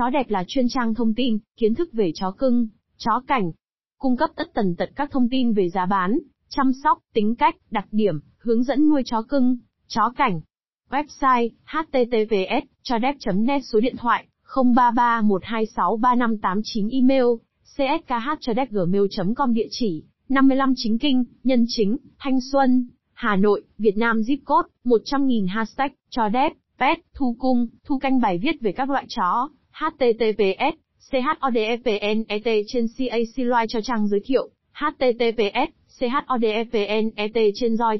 Chó đẹp là chuyên trang thông tin, kiến thức về chó cưng, chó cảnh. Cung cấp tất tần tật các thông tin về giá bán, chăm sóc, tính cách, đặc điểm, hướng dẫn nuôi chó cưng, chó cảnh. Website, https, cho net số điện thoại, 0331263589 email, cskh-gmail.com địa chỉ, 55 Chính Kinh, Nhân Chính, Thanh Xuân, Hà Nội, Việt Nam zip code, 100.000 hashtag, cho đẹp, pet, thu cung, thu canh bài viết về các loại chó, https, chodfnet trên CAC Loài cho trang giới thiệu, https, chodfnet trên Roi